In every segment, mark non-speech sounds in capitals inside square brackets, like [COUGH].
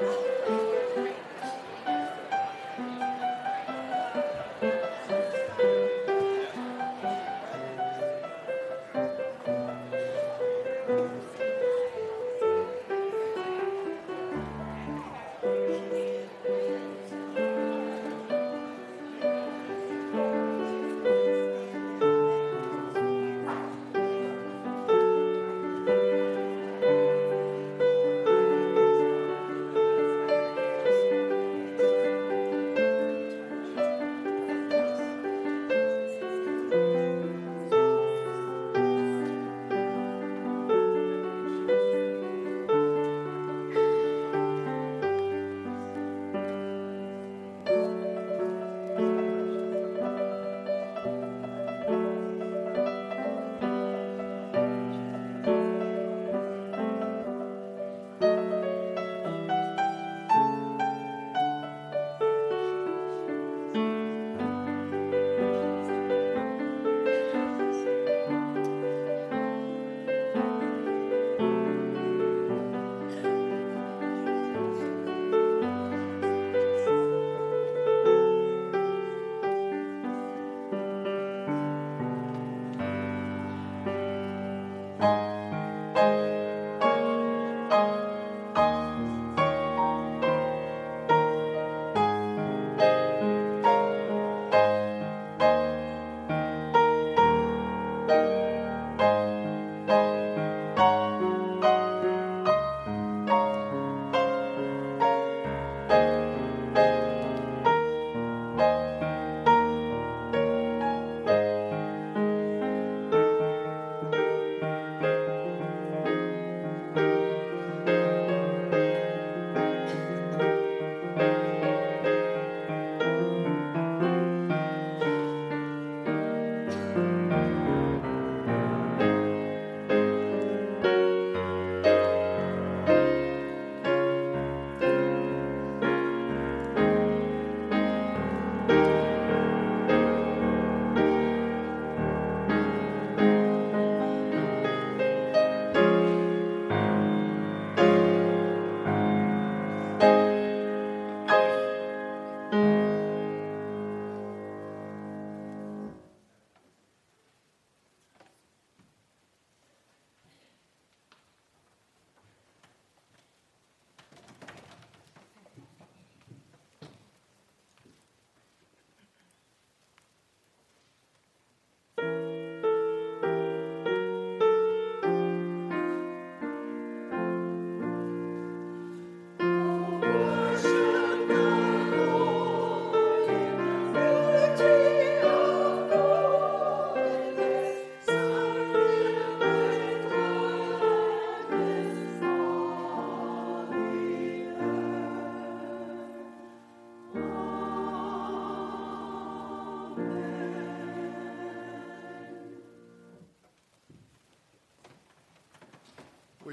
Will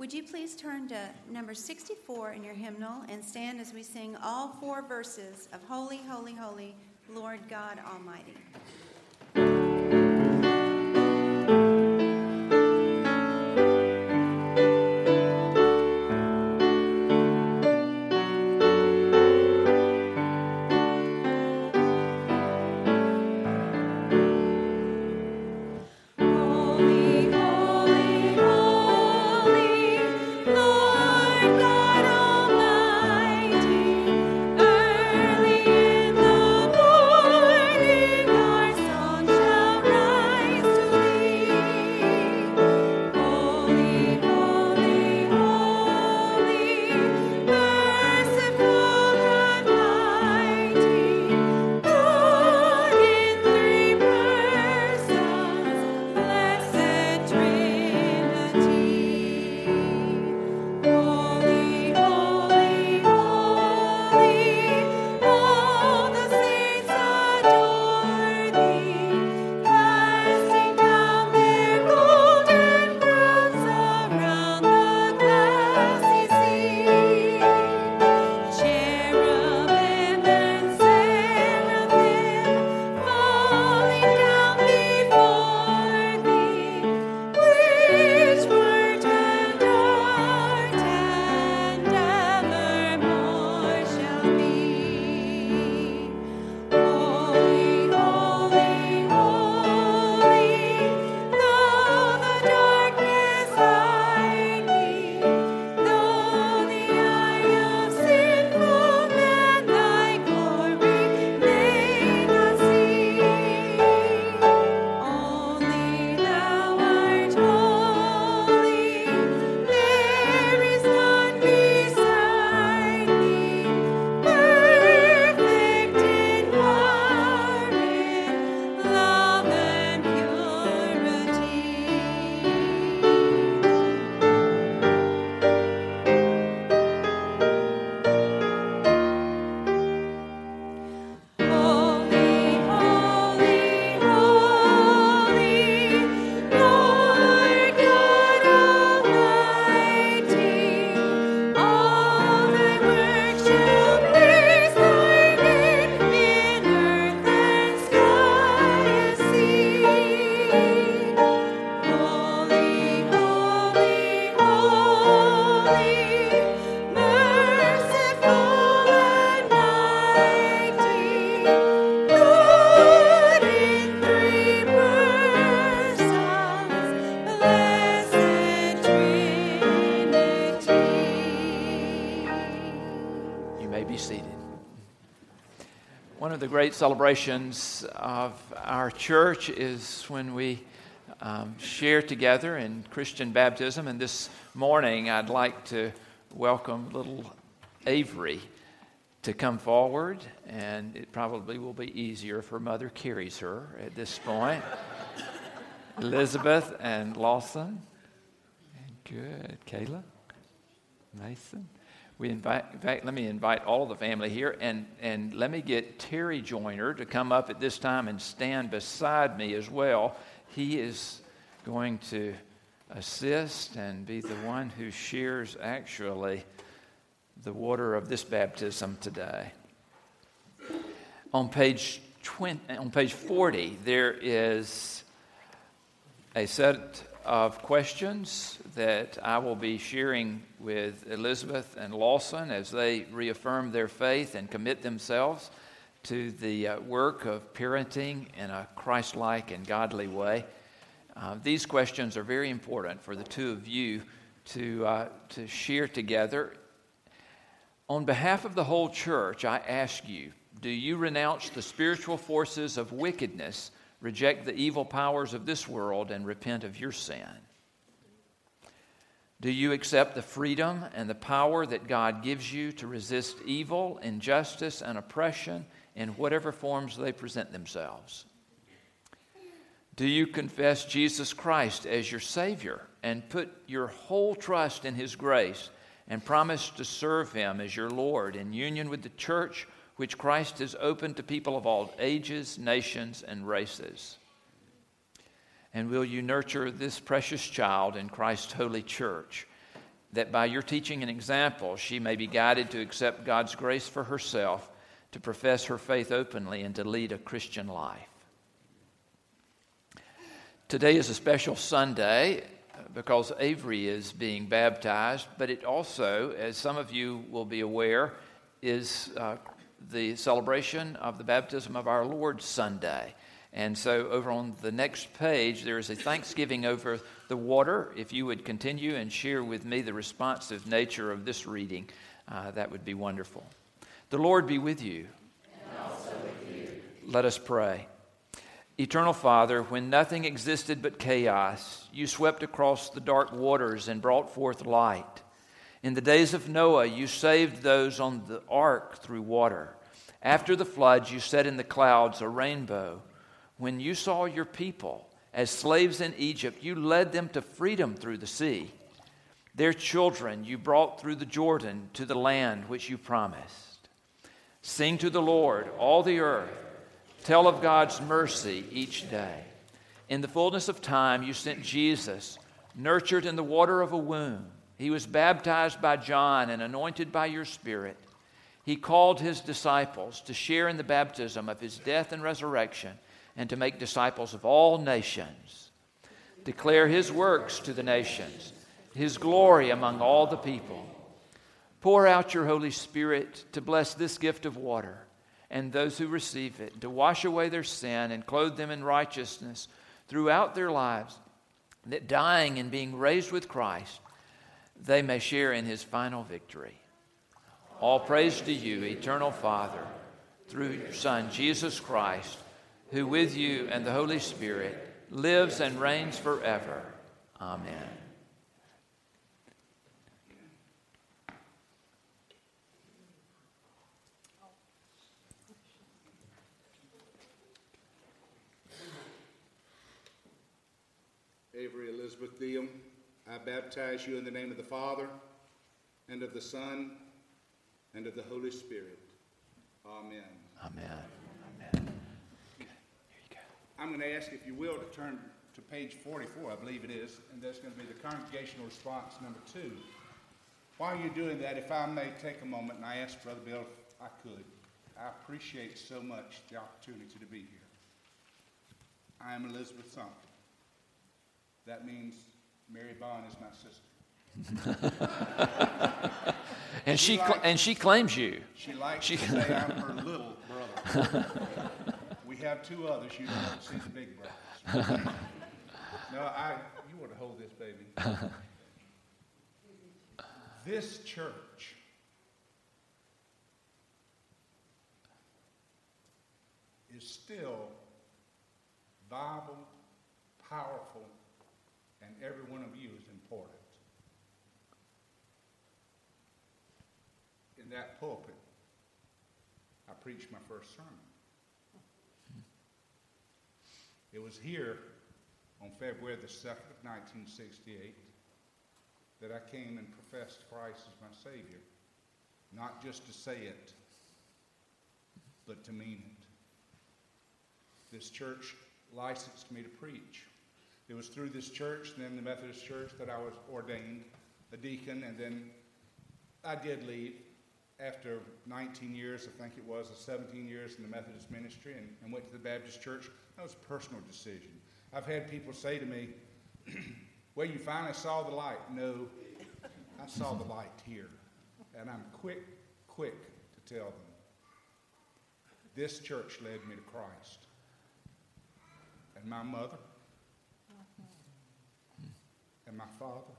Would you please turn to number 64 in your hymnal and stand as we sing all four verses of Holy, Holy, Holy, Lord God Almighty? Great celebrations of our church is when we um, share together in Christian baptism. And this morning, I'd like to welcome little Avery to come forward. And it probably will be easier if her mother carries her at this point. [LAUGHS] Elizabeth and Lawson. Good. Kayla? Mason? We invite, in fact, let me invite all of the family here and, and let me get Terry Joyner to come up at this time and stand beside me as well. He is going to assist and be the one who shares actually the water of this baptism today. On page 20, on page 40, there is a set of questions that I will be sharing with Elizabeth and Lawson as they reaffirm their faith and commit themselves to the uh, work of parenting in a Christ like and godly way. Uh, these questions are very important for the two of you to, uh, to share together. On behalf of the whole church, I ask you do you renounce the spiritual forces of wickedness, reject the evil powers of this world, and repent of your sin? Do you accept the freedom and the power that God gives you to resist evil, injustice, and oppression in whatever forms they present themselves? Do you confess Jesus Christ as your Savior and put your whole trust in His grace and promise to serve Him as your Lord in union with the church which Christ has opened to people of all ages, nations, and races? And will you nurture this precious child in Christ's holy church, that by your teaching and example, she may be guided to accept God's grace for herself, to profess her faith openly, and to lead a Christian life? Today is a special Sunday because Avery is being baptized, but it also, as some of you will be aware, is uh, the celebration of the baptism of our Lord Sunday. And so, over on the next page, there is a thanksgiving over the water. If you would continue and share with me the responsive nature of this reading, uh, that would be wonderful. The Lord be with you. With you. Let us pray. Eternal Father, when nothing existed but chaos, you swept across the dark waters and brought forth light. In the days of Noah, you saved those on the ark through water. After the floods, you set in the clouds a rainbow when you saw your people as slaves in Egypt, you led them to freedom through the sea. Their children you brought through the Jordan to the land which you promised. Sing to the Lord, all the earth. Tell of God's mercy each day. In the fullness of time, you sent Jesus, nurtured in the water of a womb. He was baptized by John and anointed by your Spirit. He called his disciples to share in the baptism of his death and resurrection and to make disciples of all nations. Declare his works to the nations, his glory among all the people. Pour out your Holy Spirit to bless this gift of water and those who receive it, to wash away their sin and clothe them in righteousness throughout their lives, that dying and being raised with Christ, they may share in his final victory. All praise to you, eternal Father, through your Son, Jesus Christ who with you and the Holy Spirit lives and reigns forever. Amen. Avery Elizabeth Diem, I baptize you in the name of the Father, and of the Son, and of the Holy Spirit. Amen. Amen. Amen. I'm going to ask, if you will, to turn to page 44, I believe it is, and that's going to be the congregational response number two. While you're doing that, if I may take a moment and I ask Brother Bill if I could, I appreciate so much the opportunity to be here. I am Elizabeth Sumter. That means Mary Bond is my sister. [LAUGHS] and she, she likes, cl- and she claims you. She likes she, to [LAUGHS] say I'm her little brother. we have two others. You don't see the big brothers. [LAUGHS] no, I. You want to hold this, baby? this church is still viable, powerful, every one of you is important. In that pulpit, I preached my first sermon. It was here on February the 2nd of 1968 that I came and professed Christ as my Savior, not just to say it, but to mean it. This church licensed me to preach. It was through this church, then the Methodist Church, that I was ordained a deacon, and then I did leave after 19 years, I think it was, or 17 years in the Methodist ministry, and, and went to the Baptist Church. That was a personal decision. I've had people say to me, [CLEARS THROAT] Well, you finally saw the light. No, I saw the light here. And I'm quick, quick to tell them this church led me to Christ. And my mother, and my father.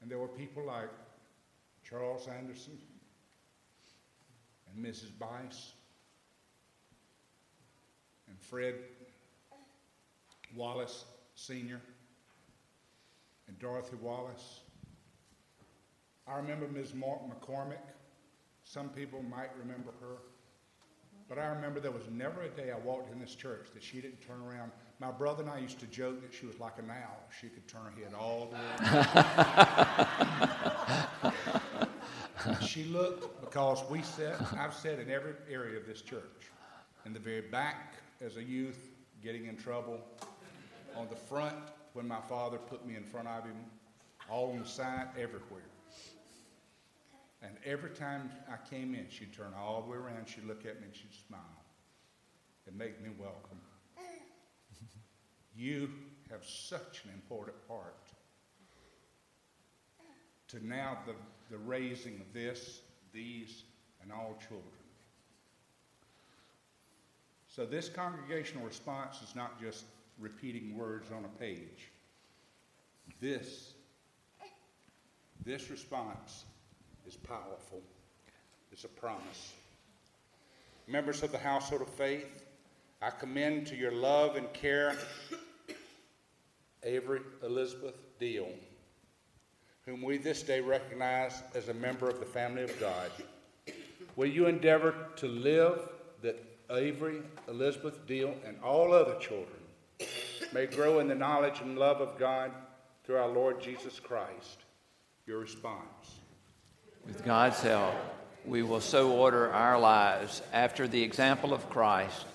And there were people like Charles Anderson and Mrs. Bice and Fred Wallace Sr. and Dorothy Wallace. I remember Ms. McCormick. Some people might remember her. But I remember there was never a day I walked in this church that she didn't turn around. My brother and I used to joke that she was like an owl. She could turn her head all the way [LAUGHS] she looked because we sat, I've sat in every area of this church. In the very back as a youth, getting in trouble. On the front, when my father put me in front of him. All on the side, everywhere. And every time I came in, she'd turn all the way around, she'd look at me and she'd smile and make me welcome. You have such an important part to now the, the raising of this, these, and all children. So this congregational response is not just repeating words on a page. This, this response is powerful. It's a promise. Members of the household of faith, I commend to your love and care Avery Elizabeth Deal, whom we this day recognize as a member of the family of God. Will you endeavor to live that Avery Elizabeth Deal and all other children may grow in the knowledge and love of God through our Lord Jesus Christ? Your response. With God's help, we will so order our lives after the example of Christ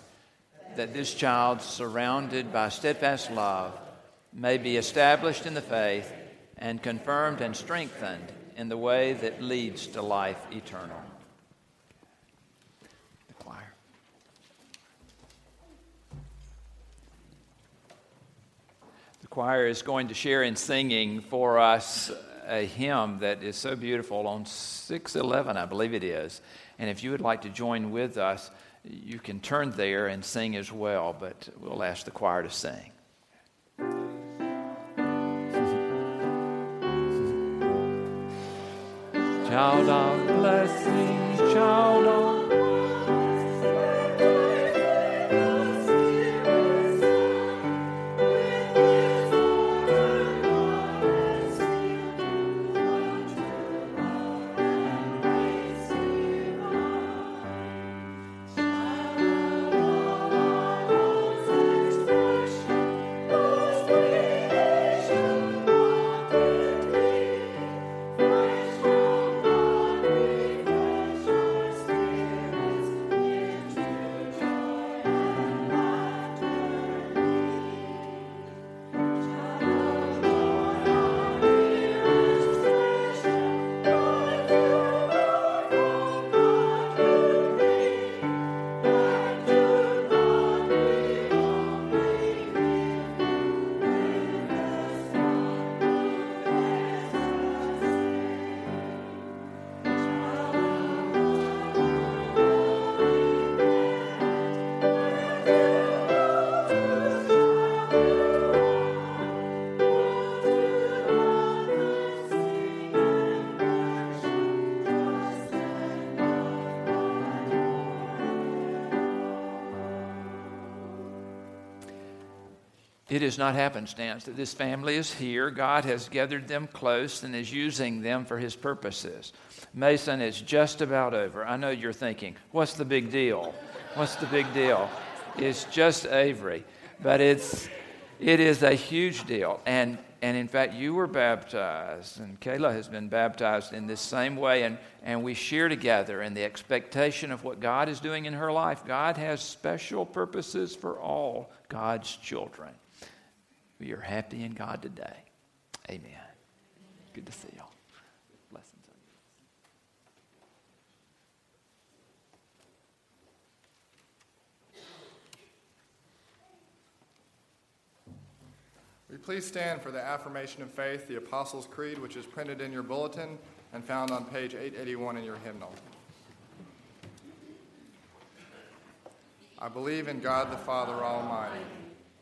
that this child, surrounded by steadfast love, may be established in the faith and confirmed and strengthened in the way that leads to life eternal. The choir. The choir is going to share in singing for us a hymn that is so beautiful on 611, I believe it is. And if you would like to join with us, you can turn there and sing as well, but we'll ask the choir to sing. Child of blessing, child of It is not happenstance that this family is here. God has gathered them close and is using them for his purposes. Mason is just about over. I know you're thinking, what's the big deal? What's the big deal? It's just Avery. But it's, it is a huge deal. And, and in fact, you were baptized, and Kayla has been baptized in this same way. And, and we share together in the expectation of what God is doing in her life. God has special purposes for all God's children. We are happy in God today. Amen. Good to see y'all. Blessings on you. You please stand for the affirmation of faith, the Apostles' Creed, which is printed in your bulletin and found on page 881 in your hymnal. I believe in God the Father Almighty,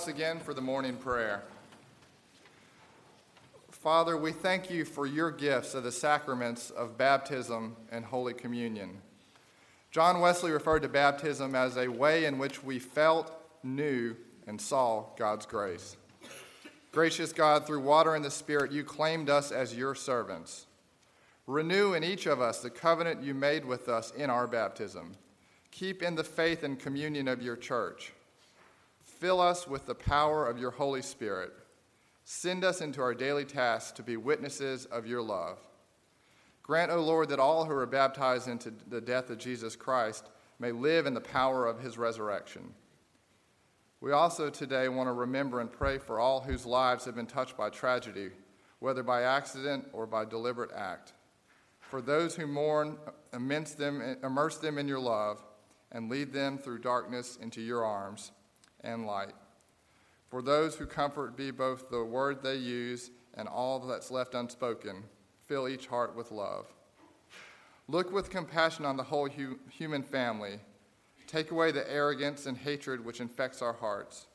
Once again for the morning prayer. Father, we thank you for your gifts of the sacraments of baptism and Holy Communion. John Wesley referred to baptism as a way in which we felt, knew, and saw God's grace. Gracious God, through water and the Spirit, you claimed us as your servants. Renew in each of us the covenant you made with us in our baptism. Keep in the faith and communion of your church. Fill us with the power of your Holy Spirit. Send us into our daily tasks to be witnesses of your love. Grant, O Lord, that all who are baptized into the death of Jesus Christ may live in the power of his resurrection. We also today want to remember and pray for all whose lives have been touched by tragedy, whether by accident or by deliberate act. For those who mourn, immerse them, in your love and lead them through darkness into your arms and light. For those who comfort be both the word they use and all that's left unspoken, fill each heart with love. Look with compassion on the whole hu- human family. Take away the arrogance and hatred which infects our hearts.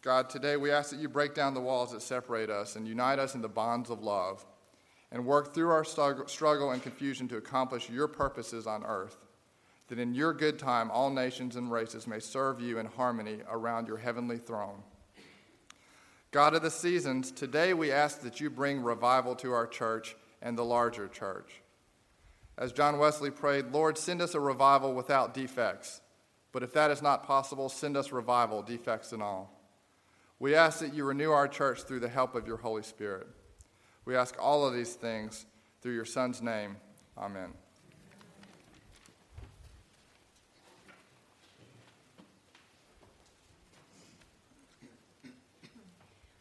God, today we ask that you break down the walls that separate us and unite us in the bonds of love and work through our struggle and confusion to accomplish your purposes on earth that in your good time all nations and races may serve you in harmony around your heavenly throne. God of the seasons, today we ask that you bring revival to our church and the larger church. As John Wesley prayed, Lord, send us a revival without defects. But if that is not possible, send us revival, defects and all. We ask that you renew our church through the help of your Holy Spirit. We ask all of these things through your Son's name. Amen.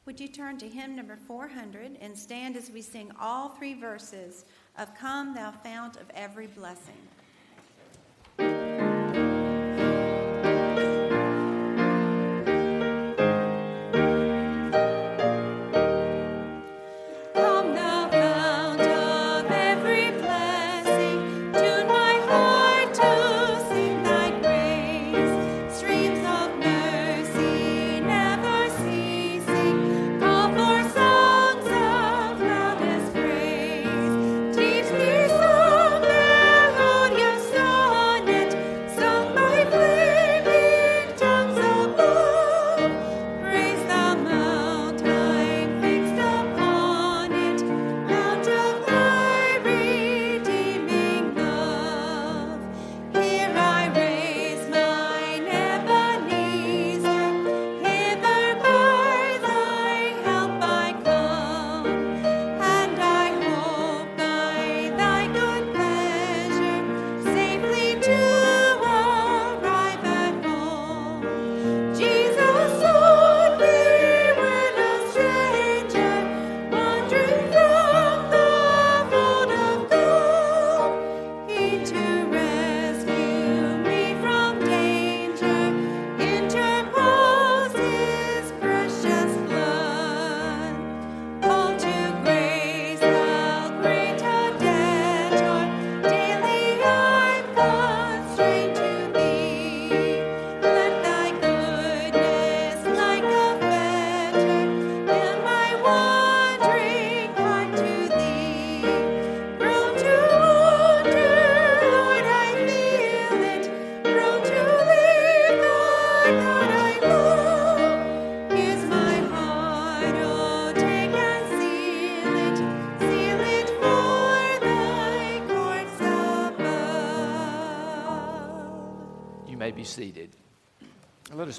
Would you turn to hymn number 400 and stand as we sing all three verses of Come, Thou Fount of Every Blessing?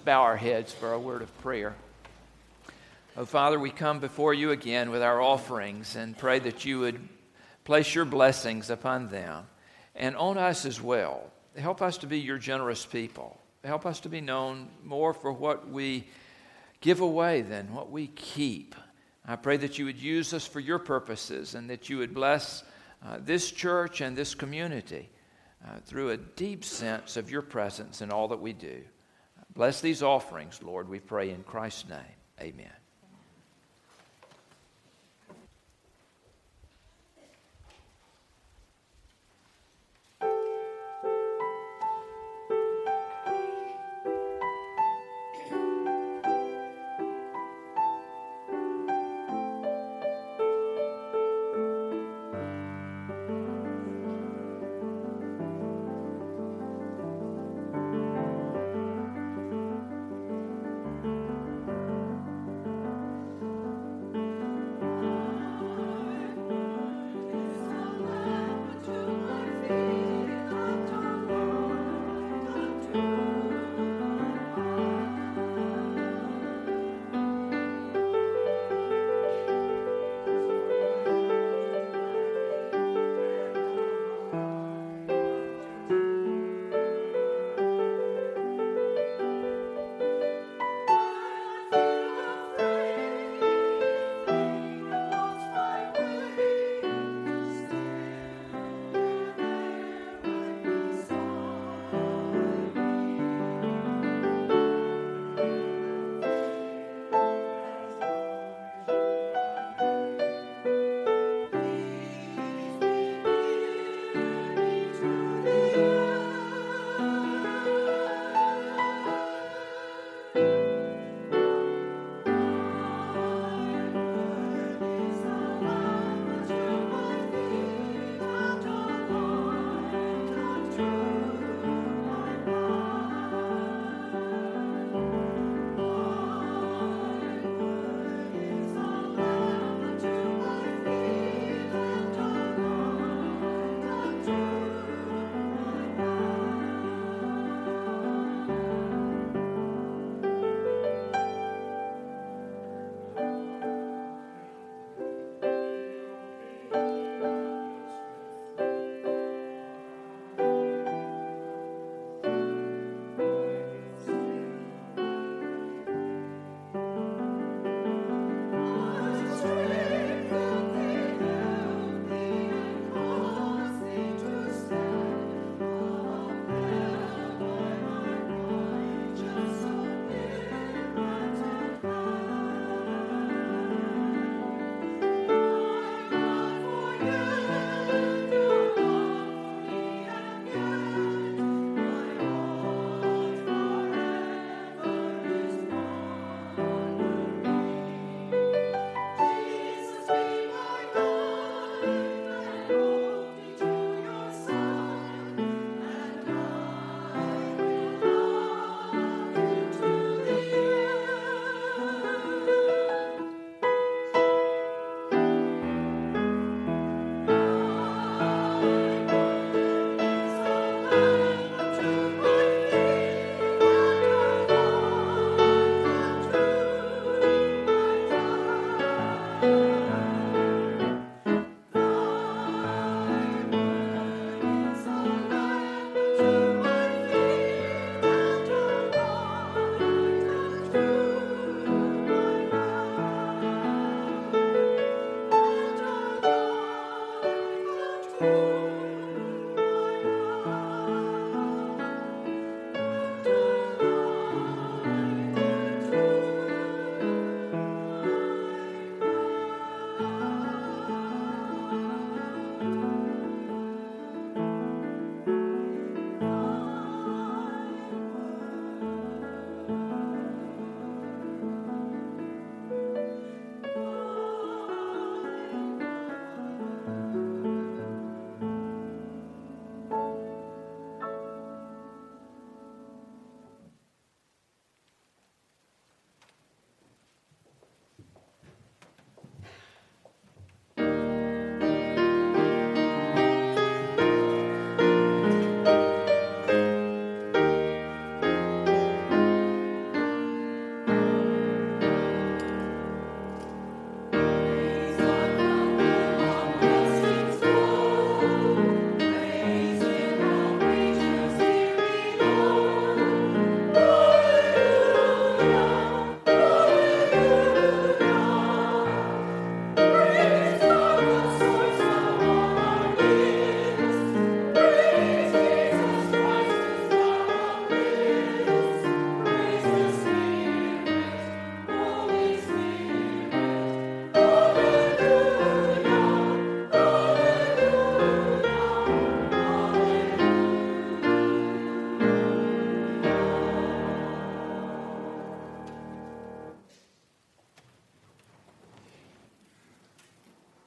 Bow our heads for a word of prayer. Oh, Father, we come before you again with our offerings and pray that you would place your blessings upon them and on us as well. Help us to be your generous people. Help us to be known more for what we give away than what we keep. I pray that you would use us for your purposes and that you would bless uh, this church and this community uh, through a deep sense of your presence in all that we do. Bless these offerings, Lord, we pray in Christ's name. Amen. Lord.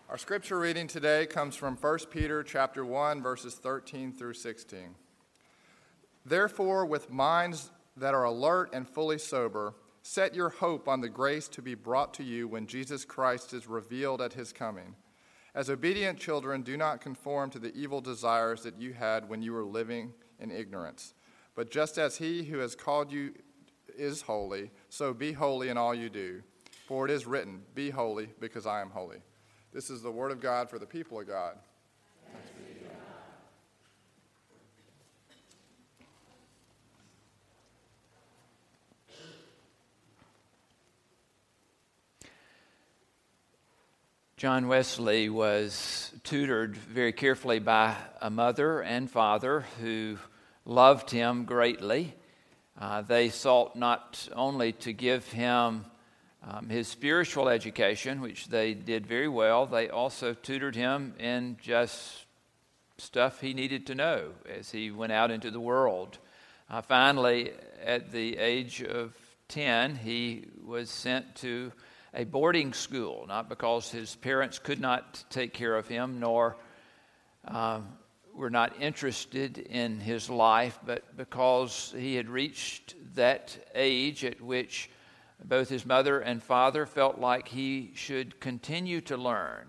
Our scripture reading today comes from 1 Peter chapter 1 verses 13 through 16. Therefore with minds that are alert and fully sober, set your hope on the grace to be brought to you when Jesus Christ is revealed at his coming. As obedient children, do not conform to the evil desires that you had when you were living in ignorance. But just as he who has called you is holy, so be holy in all you do. For it is written, Be holy, because I am holy. This is the word of God for the people of God. John Wesley was tutored very carefully by a mother and father who loved him greatly. Uh, they sought not only to give him um, his spiritual education, which they did very well, they also tutored him in just stuff he needed to know as he went out into the world. Uh, finally, at the age of 10, he was sent to a boarding school, not because his parents could not take care of him, nor um, were not interested in his life, but because he had reached that age at which both his mother and father felt like he should continue to learn.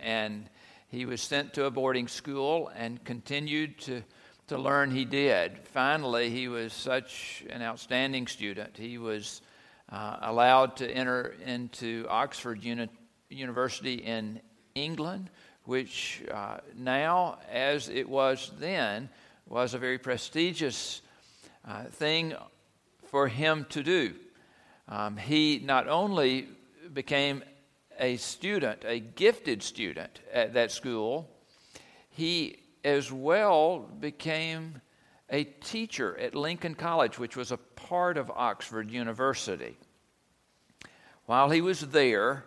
And he was sent to a boarding school and continued to, to learn. He did. Finally, he was such an outstanding student. He was uh, allowed to enter into Oxford Uni- University in England, which uh, now, as it was then, was a very prestigious uh, thing for him to do. Um, he not only became a student, a gifted student at that school, he as well became a teacher at Lincoln College, which was a part of Oxford University. While he was there,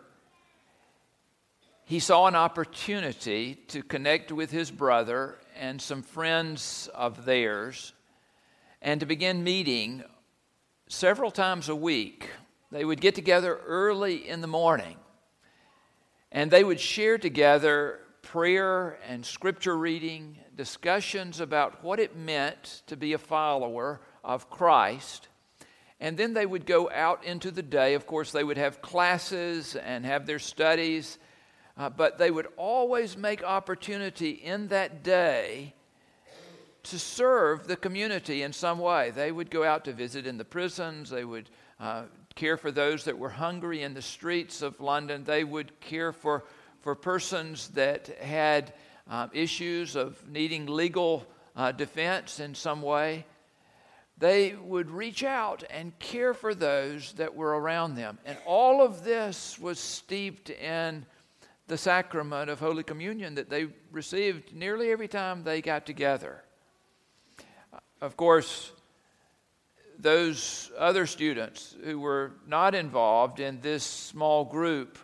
he saw an opportunity to connect with his brother and some friends of theirs and to begin meeting several times a week, they would get together early in the morning and they would share together prayer and scripture reading, discussions about what it meant to be a follower of Christ. And then they would go out into the day. Of course, they would have classes and have their studies, uh, but they would always make opportunity in that day to serve the community in some way. They would go out to visit in the prisons, they would uh, care for those that were hungry in the streets of London, they would care for, for persons that had uh, issues of needing legal uh, defense in some way. They would reach out and care for those that were around them. And all of this was steeped in the sacrament of Holy Communion that they received nearly every time they got together. Of course, those other students who were not involved in this small group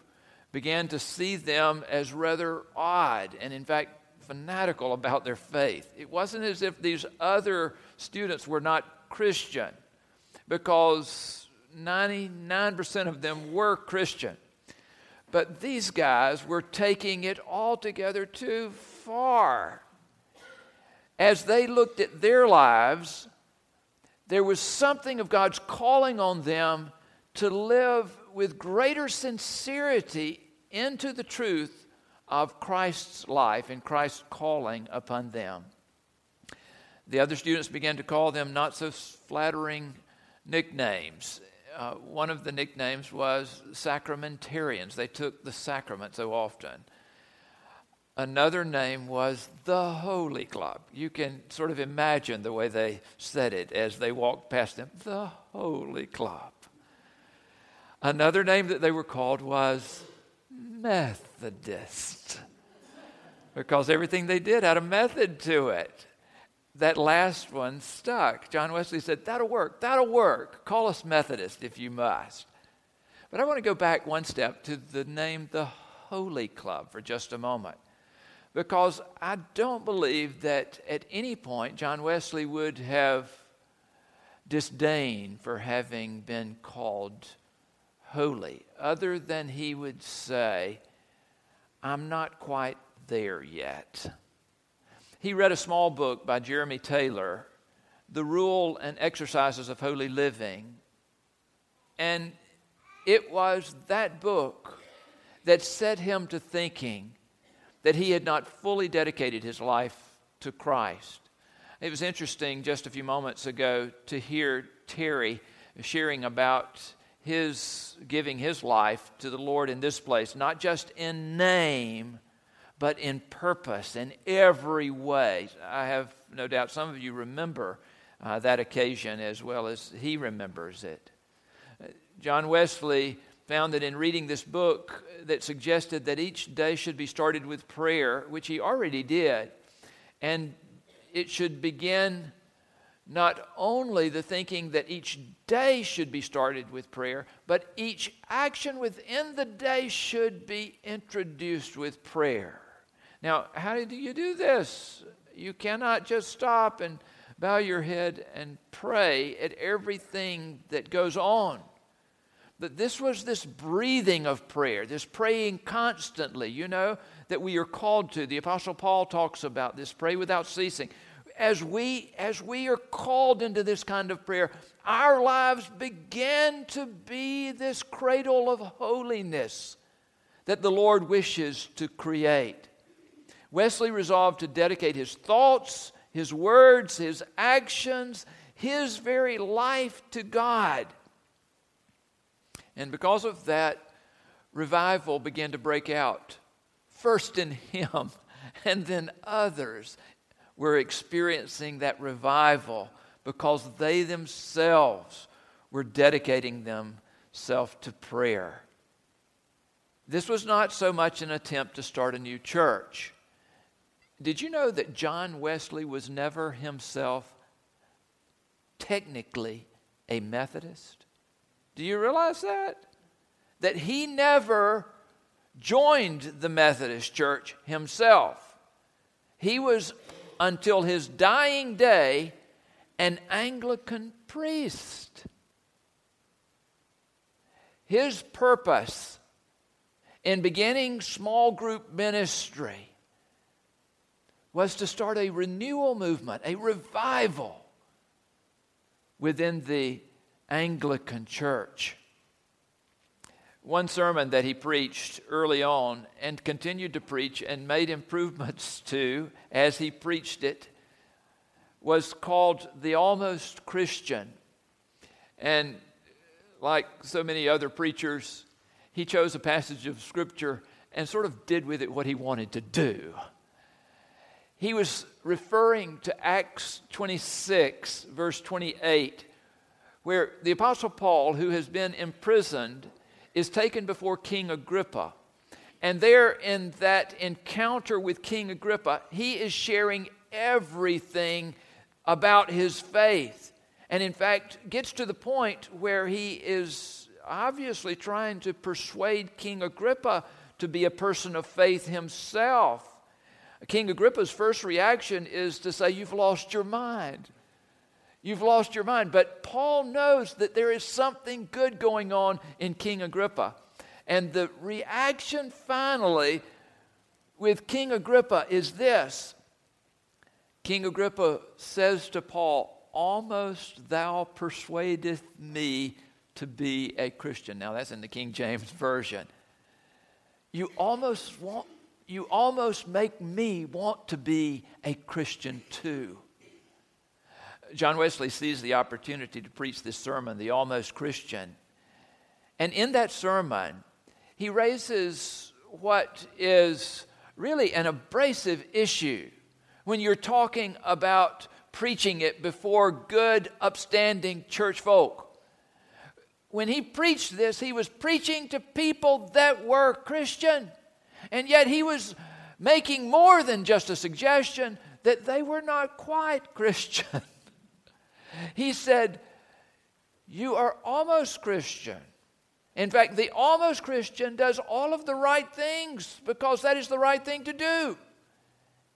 began to see them as rather odd and, in fact, fanatical about their faith. It wasn't as if these other students were not Christian, because 99% of them were Christian. But these guys were taking it altogether too far as they looked at their lives, there was something of God's calling on them to live with greater sincerity into the truth of Christ's life and Christ's calling upon them. The other students began to call them not so flattering nicknames. Uh, one of the nicknames was sacramentarians. They took the sacrament so often. Another name was the Holy Club. You can sort of imagine the way they said it as they walked past them the Holy Club. Another name that they were called was Methodist because everything they did had a method to it. That last one stuck. John Wesley said, That'll work, that'll work. Call us Methodist if you must. But I want to go back one step to the name the Holy Club for just a moment because I don't believe that at any point John Wesley would have disdain for having been called holy, other than he would say, I'm not quite there yet. He read a small book by Jeremy Taylor, The Rule and Exercises of Holy Living. And it was that book that set him to thinking that he had not fully dedicated his life to Christ. It was interesting just a few moments ago to hear Terry sharing about his giving his life to the Lord in this place, not just in name, but in purpose, in every way. I have no doubt some of you remember uh, that occasion as well as he remembers it. Uh, John Wesley found that in reading this book that suggested that each day should be started with prayer, which he already did, and it should begin not only the thinking that each day should be started with prayer, but each action within the day should be introduced with prayer. Now, how do you do this? You cannot just stop and bow your head and pray at everything that goes on. But this was this breathing of prayer, this praying constantly, you know, that we are called to. The Apostle Paul talks about this pray without ceasing. As we as we are called into this kind of prayer our lives begin to be this cradle of holiness that the lord wishes to create. Wesley resolved to dedicate his thoughts his words his actions his very life to god and because of that revival began to break out first in him [LAUGHS] and then others were experiencing that revival because they themselves were dedicating themselves to prayer. This was not so much an attempt to start a new church. Did you know that John Wesley was never himself technically a Methodist? Do you realize that? That he never joined the Methodist church himself. He was until his dying day an Anglican priest. His purpose in beginning small group ministry was to start a renewal movement, a revival within the Anglican church one sermon that he preached early on and continued to preach and made improvements [LAUGHS] to as he preached it was called The Almost Christian. And like so many other preachers, he chose a passage of Scripture and sort of did with it what he wanted to do. He was referring to Acts 26, verse 28, where the Apostle Paul, who has been imprisoned, is taken before King Agrippa. And there, in that encounter with King Agrippa, he is sharing everything about his faith. And in fact, gets to the point where he is obviously trying to persuade King Agrippa to be a person of faith himself. King Agrippa's first reaction is to say, You've lost your mind. You've lost your mind. But Paul knows that there is something good going on in King Agrippa. And the reaction finally with King Agrippa is this King Agrippa says to Paul, Almost thou persuadest me to be a Christian. Now that's in the King James Version. You almost want you almost make me want to be a Christian too. John Wesley sees the opportunity to preach this sermon, The Almost Christian. And in that sermon, he raises what is really an abrasive issue when you're talking about preaching it before good, upstanding church folk. When he preached this, he was preaching to people that were Christian. And yet he was making more than just a suggestion that they were not quite [LAUGHS] Christian. He said, You are almost Christian. In fact, the almost Christian does all of the right things because that is the right thing to do.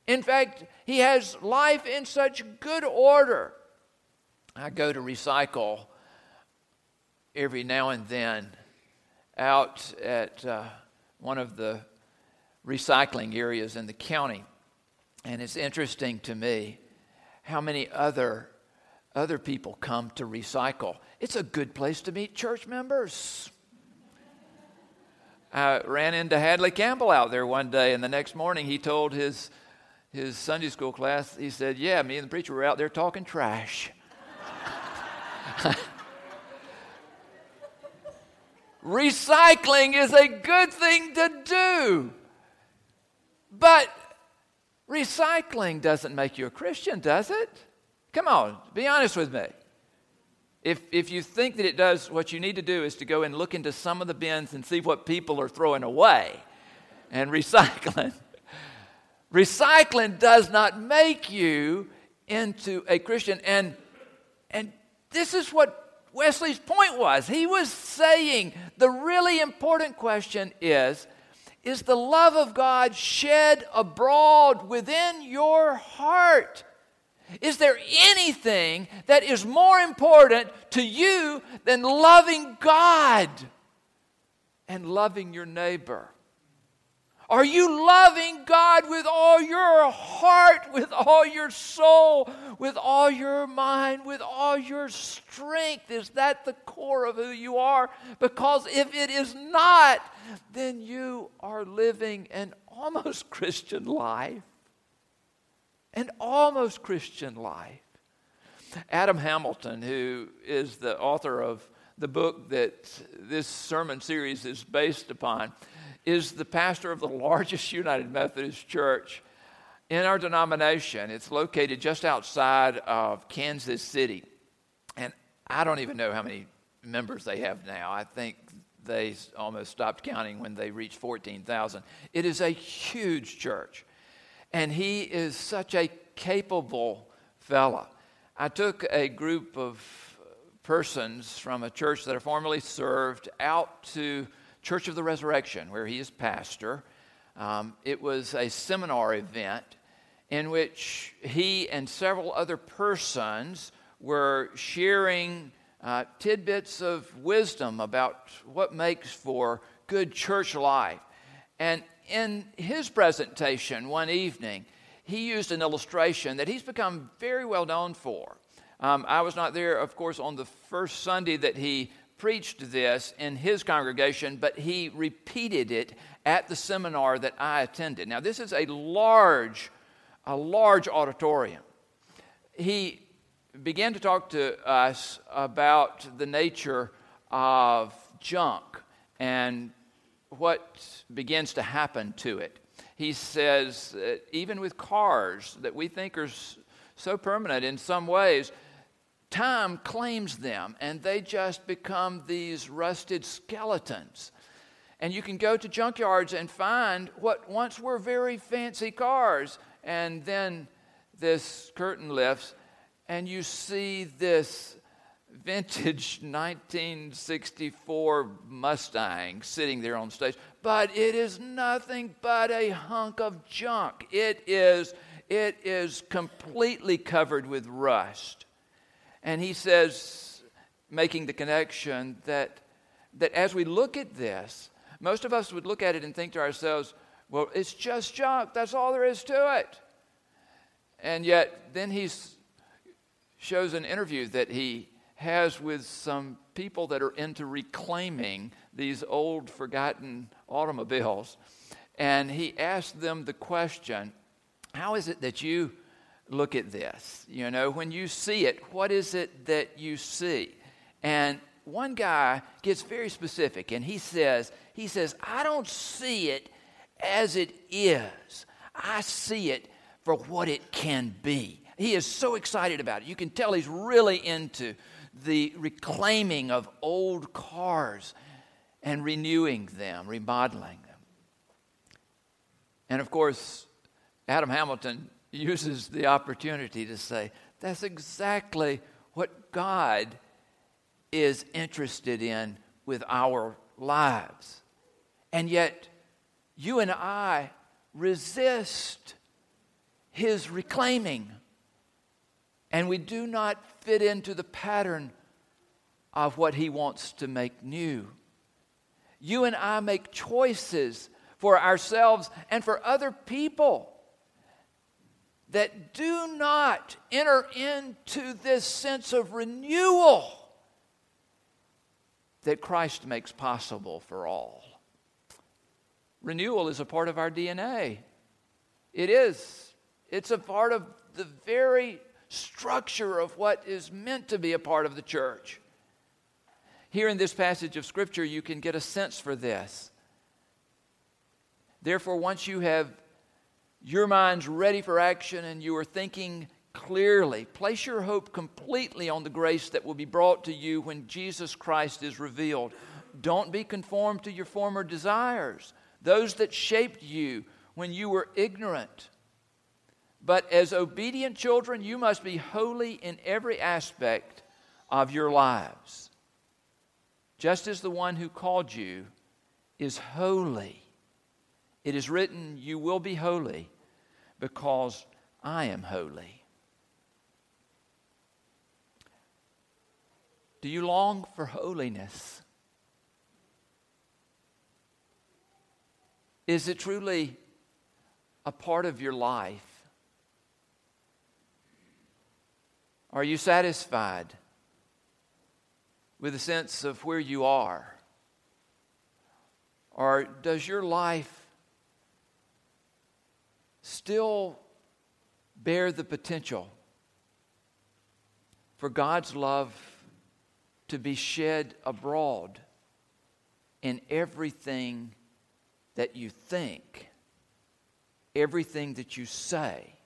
In fact, he has life in such good order. I go to recycle every now and then out at uh, one of the recycling areas in the county. And it's interesting to me how many other, other people come to recycle. It's a good place to meet church members. I ran into Hadley Campbell out there one day, and the next morning he told his, his Sunday school class, he said, Yeah, me and the preacher were out there talking trash. [LAUGHS] Recycling is a good thing to do. But recycling doesn't make you a Christian, does it? Come on, be honest with me. If, if you think that it does, what you need to do is to go and look into some of the bins and see what people are throwing away and [LAUGHS] recycling. recycling does not make you into a Christian. And, and this is what Wesley's point was. He was saying the really important question is is the love of God shed abroad within your heart? Is there anything that is more important to you than loving God and loving your neighbor? Are you loving God with all your heart, with all your soul, with all your mind, with all your strength? Is that the core of who you are? Because if it is not, then you are living an almost [LAUGHS] Christian life. An almost Christian life. Adam Hamilton, who is the author of the book that this sermon series is based upon, is the pastor of the largest [LAUGHS] United Methodist church in our denomination. It's located just outside of Kansas City. And I don't even know how many members they have now. I think they almost stopped counting when they reached 14,000. It is a huge church. And he is such a capable fella. I took a group of persons from a church that I formerly served out to Church of the Resurrection, where he is pastor. Um, it was a seminar event in which he and several other persons were sharing uh, tidbits of wisdom about what makes for good church life. And in his presentation one evening, he used an illustration that he's become very well known for. Um, I was not there, of course, on the first Sunday that he preached this in his congregation, but he repeated it at the seminar that I attended. Now, this is a large, a large auditorium. He began to talk to us about the nature of junk and what begins to happen to it. He says, even with cars that we think are so permanent in some ways, time claims them and they just become these rusted skeletons. And you can go to junkyards and find what once were very fancy cars, and then this curtain lifts, and you see this vintage [LAUGHS] 1964 Mustang sitting there on stage. But it is nothing but a hunk of junk. It is, it is completely covered with rust. And he says, making the connection that, that as we look at this, most of us would look at it and think to ourselves, well, it's just junk. That's all there is to it. And yet, then he shows an interview that he has with some people that are into reclaiming these old, forgotten automobiles. And he asked them the question How is it that you look at this. You know, when you see it, what is it that you see? And one guy gets very specific and he says, he says, I don't see it as it is. I see it for what it can be. He is so excited about it. You can tell he's really into the reclaiming of old cars and renewing them, remodeling them. And of course, Adam Hamilton uses the opportunity to say, that's exactly what God is interested in with our lives. And yet, you and I resist his reclaiming, and we do not fit into the pattern of what he wants to make new. You and I make choices for ourselves and for other people that do not enter into this sense of renewal that Christ makes possible for all. Renewal is a part of our DNA. It is. It's a part of the very structure of what is meant to be a part of the church. Here in this passage of Scripture, you can get a sense for this. Therefore, once you have your mind's ready for action and you are thinking clearly, place your hope completely on the grace that will be brought to you when Jesus Christ is revealed. Don't be conformed to your former desires, those that shaped you when you were ignorant. But as obedient children, you must be holy in every aspect of your lives. Just as the one who called you is holy. It is written, You will be holy because I am holy. Do you long for holiness? Is it truly a part of your life? Are you satisfied with a sense of where you are? Or does your life still bear the potential for God's love to be shed abroad in everything that you think, everything that you say,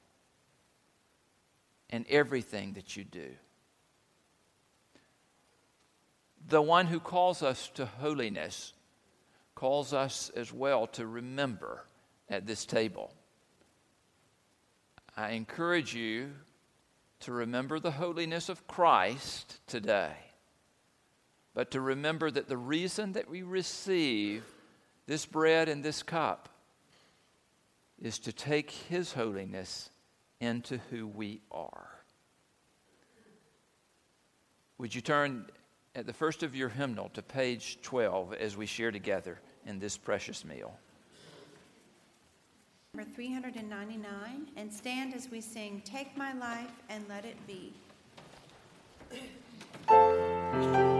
and everything that you do. The one who calls us to holiness calls us as well to remember at this table. I encourage you to remember the holiness of Christ today, but to remember that the reason that we receive this bread and this cup is to take His holiness into who we are. Would you turn at the first of your hymnal to page 12 as we share together in this precious meal? Number 399, and stand as we sing, Take My Life and Let It Be. [CLEARS THROAT]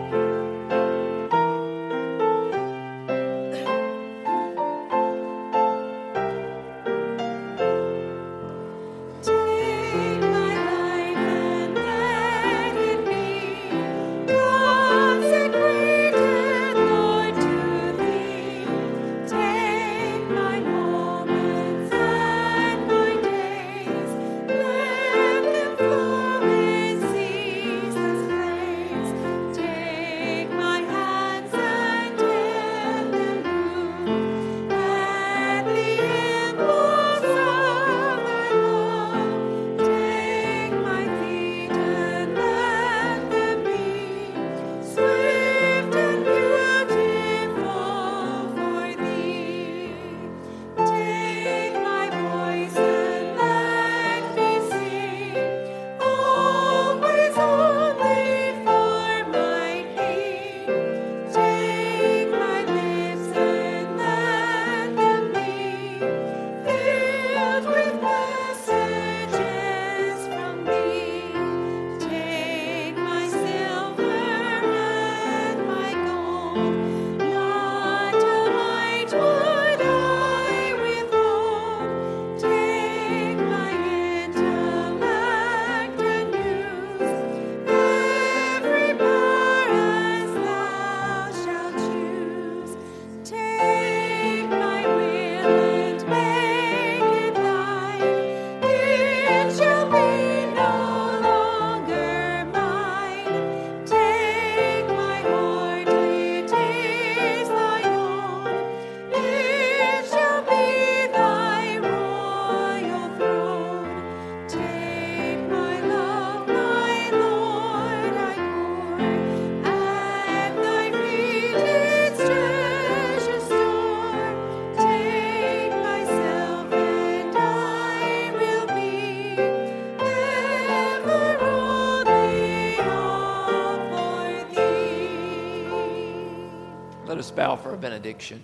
bow for a benediction.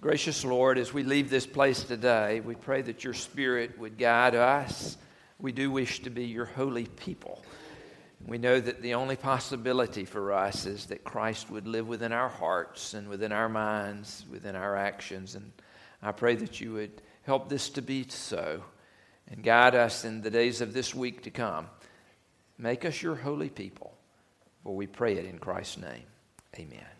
Gracious Lord, as we leave this place today, we pray that your Spirit would guide us. We do wish to be your holy people. We know that the only possibility for us is that Christ would live within our hearts and within our minds, within our actions. And I pray that you would help this to be so and guide us in the days of this week to come. Make us your holy people, for we pray it in Christ's name. Amen.